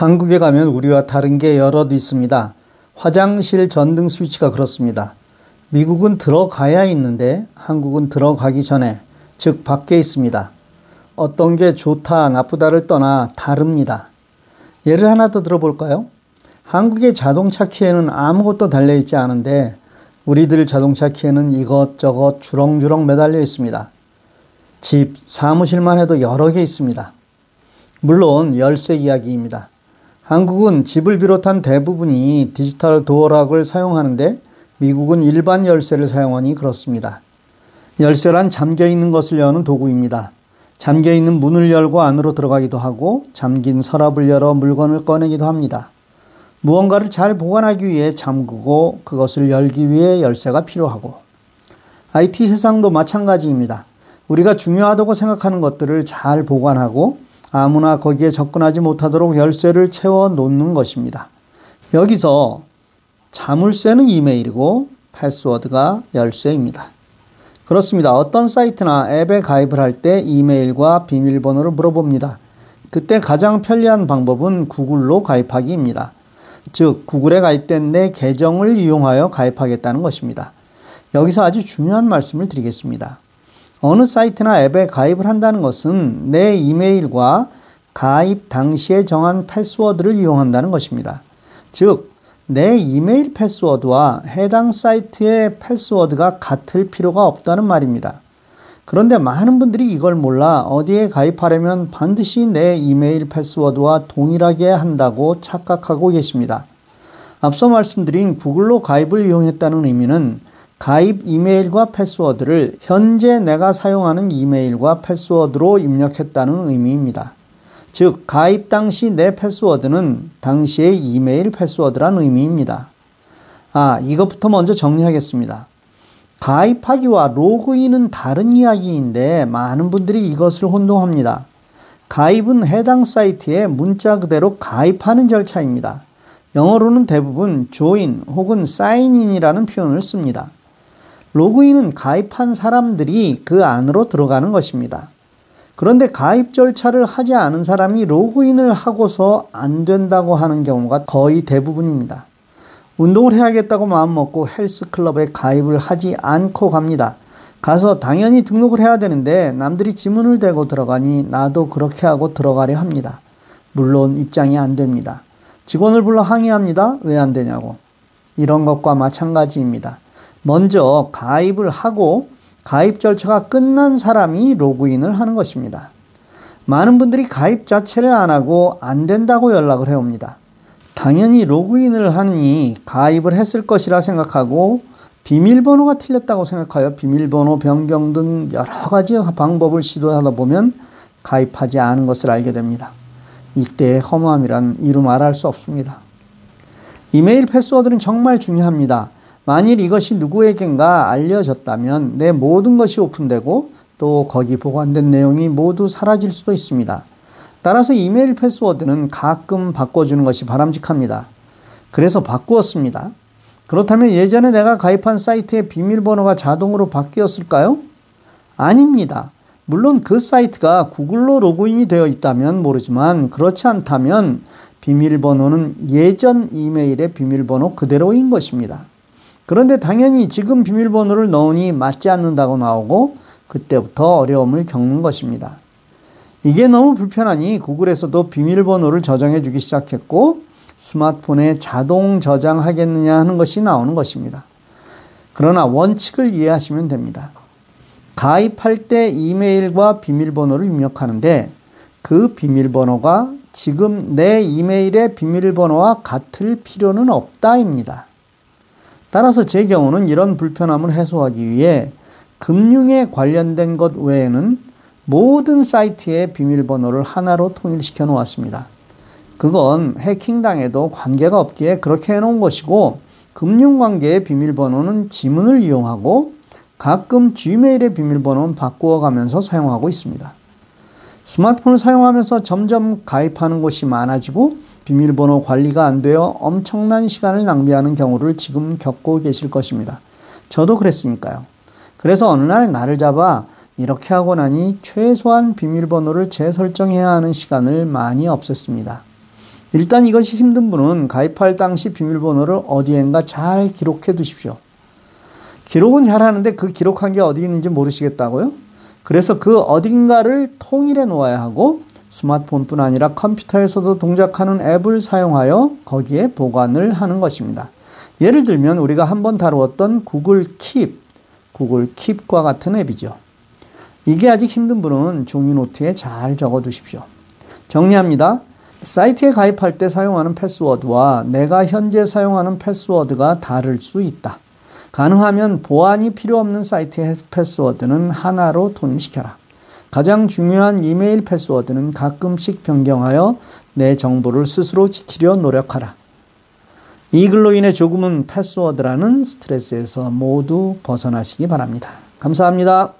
한국에 가면 우리와 다른 게 여럿 있습니다. 화장실 전등 스위치가 그렇습니다. 미국은 들어가야 있는데 한국은 들어가기 전에, 즉 밖에 있습니다. 어떤 게 좋다, 나쁘다를 떠나 다릅니다. 예를 하나 더 들어볼까요? 한국의 자동차 키에는 아무것도 달려있지 않은데 우리들 자동차 키에는 이것저것 주렁주렁 매달려 있습니다. 집, 사무실만 해도 여러 개 있습니다. 물론 열쇠 이야기입니다. 한국은 집을 비롯한 대부분이 디지털 도어락을 사용하는데 미국은 일반 열쇠를 사용하니 그렇습니다. 열쇠란 잠겨 있는 것을 여는 도구입니다. 잠겨 있는 문을 열고 안으로 들어가기도 하고 잠긴 서랍을 열어 물건을 꺼내기도 합니다. 무언가를 잘 보관하기 위해 잠그고 그것을 열기 위해 열쇠가 필요하고 IT 세상도 마찬가지입니다. 우리가 중요하다고 생각하는 것들을 잘 보관하고 아무나 거기에 접근하지 못하도록 열쇠를 채워 놓는 것입니다. 여기서 자물쇠는 이메일이고 패스워드가 열쇠입니다. 그렇습니다. 어떤 사이트나 앱에 가입을 할 때 이메일과 비밀번호를 물어봅니다. 그때 가장 편리한 방법은 구글로 가입하기입니다. 즉, 구글에 가입된 내 계정을 이용하여 가입하겠다는 것입니다. 여기서 아주 중요한 말씀을 드리겠습니다. 어느 사이트나 앱에 가입을 한다는 것은 내 이메일과 가입 당시에 정한 패스워드를 이용한다는 것입니다. 즉, 내 이메일 패스워드와 해당 사이트의 패스워드가 같을 필요가 없다는 말입니다. 그런데 많은 분들이 이걸 몰라 어디에 가입하려면 반드시 내 이메일 패스워드와 동일하게 한다고 착각하고 계십니다. 앞서 말씀드린 구글로 가입을 이용했다는 의미는 가입 이메일과 패스워드를 현재 내가 사용하는 이메일과 패스워드로 입력했다는 의미입니다. 즉, 가입 당시 내 패스워드는 당시의 이메일 패스워드란 의미입니다. 아, 이것부터 먼저 정리하겠습니다. 가입하기와 로그인은 다른 이야기인데 많은 분들이 이것을 혼동합니다. 가입은 해당 사이트에 문자 그대로 가입하는 절차입니다. 영어로는 대부분 join 혹은 sign in이라는 표현을 씁니다. 로그인은 가입한 사람들이 그 안으로 들어가는 것입니다. 그런데 가입 절차를 하지 않은 사람이 로그인을 하고서 안 된다고 하는 경우가 거의 대부분입니다. 운동을 해야겠다고 마음먹고 헬스클럽에 가입을 하지 않고 갑니다. 가서 당연히 등록을 해야 되는데 남들이 지문을 대고 들어가니 나도 그렇게 하고 들어가려 합니다. 물론 입장이 안 됩니다. 직원을 불러 항의합니다. 왜 안 되냐고. 이런 것과 마찬가지입니다. 먼저 가입을 하고 가입 절차가 끝난 사람이 로그인을 하는 것입니다. 많은 분들이 가입 자체를 안 하고 안 된다고 연락을 해옵니다. 당연히 로그인을 하니 가입을 했을 것이라 생각하고 비밀번호가 틀렸다고 생각하여 비밀번호 변경 등 여러 가지 방법을 시도하다 보면 가입하지 않은 것을 알게 됩니다. 이때의 허무함이란 이루 말할 수 없습니다. 이메일 패스워드는 정말 중요합니다. 만일 이것이 누구에겐가 알려졌다면 내 모든 것이 오픈되고 또 거기 보관된 내용이 모두 사라질 수도 있습니다. 따라서 이메일 패스워드는 가끔 바꿔주는 것이 바람직합니다. 그래서 바꾸었습니다. 그렇다면 예전에 내가 가입한 사이트의 비밀번호가 자동으로 바뀌었을까요? 아닙니다. 물론 그 사이트가 구글로 로그인이 되어 있다면 모르지만 그렇지 않다면 비밀번호는 예전 이메일의 비밀번호 그대로인 것입니다. 그런데 당연히 지금 비밀번호를 넣으니 맞지 않는다고 나오고 그때부터 어려움을 겪는 것입니다. 이게 너무 불편하니 구글에서도 비밀번호를 저장해 주기 시작했고 스마트폰에 자동 저장하겠느냐 하는 것이 나오는 것입니다. 그러나 원칙을 이해하시면 됩니다. 가입할 때 이메일과 비밀번호를 입력하는데 그 비밀번호가 지금 내 이메일의 비밀번호와 같을 필요는 없다입니다. 따라서 제 경우는 이런 불편함을 해소하기 위해 금융에 관련된 것 외에는 모든 사이트의 비밀번호를 하나로 통일시켜 놓았습니다. 그건 해킹당해도 관계가 없기에 그렇게 해놓은 것이고 금융관계의 비밀번호는 지문을 이용하고 가끔 Gmail의 비밀번호는 바꾸어 가면서 사용하고 있습니다. 스마트폰을 사용하면서 점점 가입하는 곳이 많아지고 비밀번호 관리가 안 되어 엄청난 시간을 낭비하는 경우를 지금 겪고 계실 것입니다. 저도 그랬으니까요. 그래서 어느 날 나를 잡아 이렇게 하고 나니 최소한 비밀번호를 재설정해야 하는 시간을 많이 없앴습니다. 일단 이것이 힘든 분은 가입할 당시 비밀번호를 어디엔가 잘 기록해 두십시오. 기록은 잘 하는데 그 기록한 게 어디 있는지 모르시겠다고요? 그래서 그 어딘가를 통일해 놓아야 하고 스마트폰뿐 아니라 컴퓨터에서도 동작하는 앱을 사용하여 거기에 보관을 하는 것입니다. 예를 들면 우리가 한번 다루었던 구글 킵, 구글 킵과 같은 앱이죠. 이게 아직 힘든 분은 종이 노트에 잘 적어 두십시오. 정리합니다. 사이트에 가입할 때 사용하는 패스워드와 내가 현재 사용하는 패스워드가 다를 수 있다. 가능하면 보안이 필요 없는 사이트의 패스워드는 하나로 통일시켜라. 가장 중요한 이메일 패스워드는 가끔씩 변경하여 내 정보를 스스로 지키려 노력하라. 이 글로 인해 조금은 패스워드라는 스트레스에서 모두 벗어나시기 바랍니다. 감사합니다.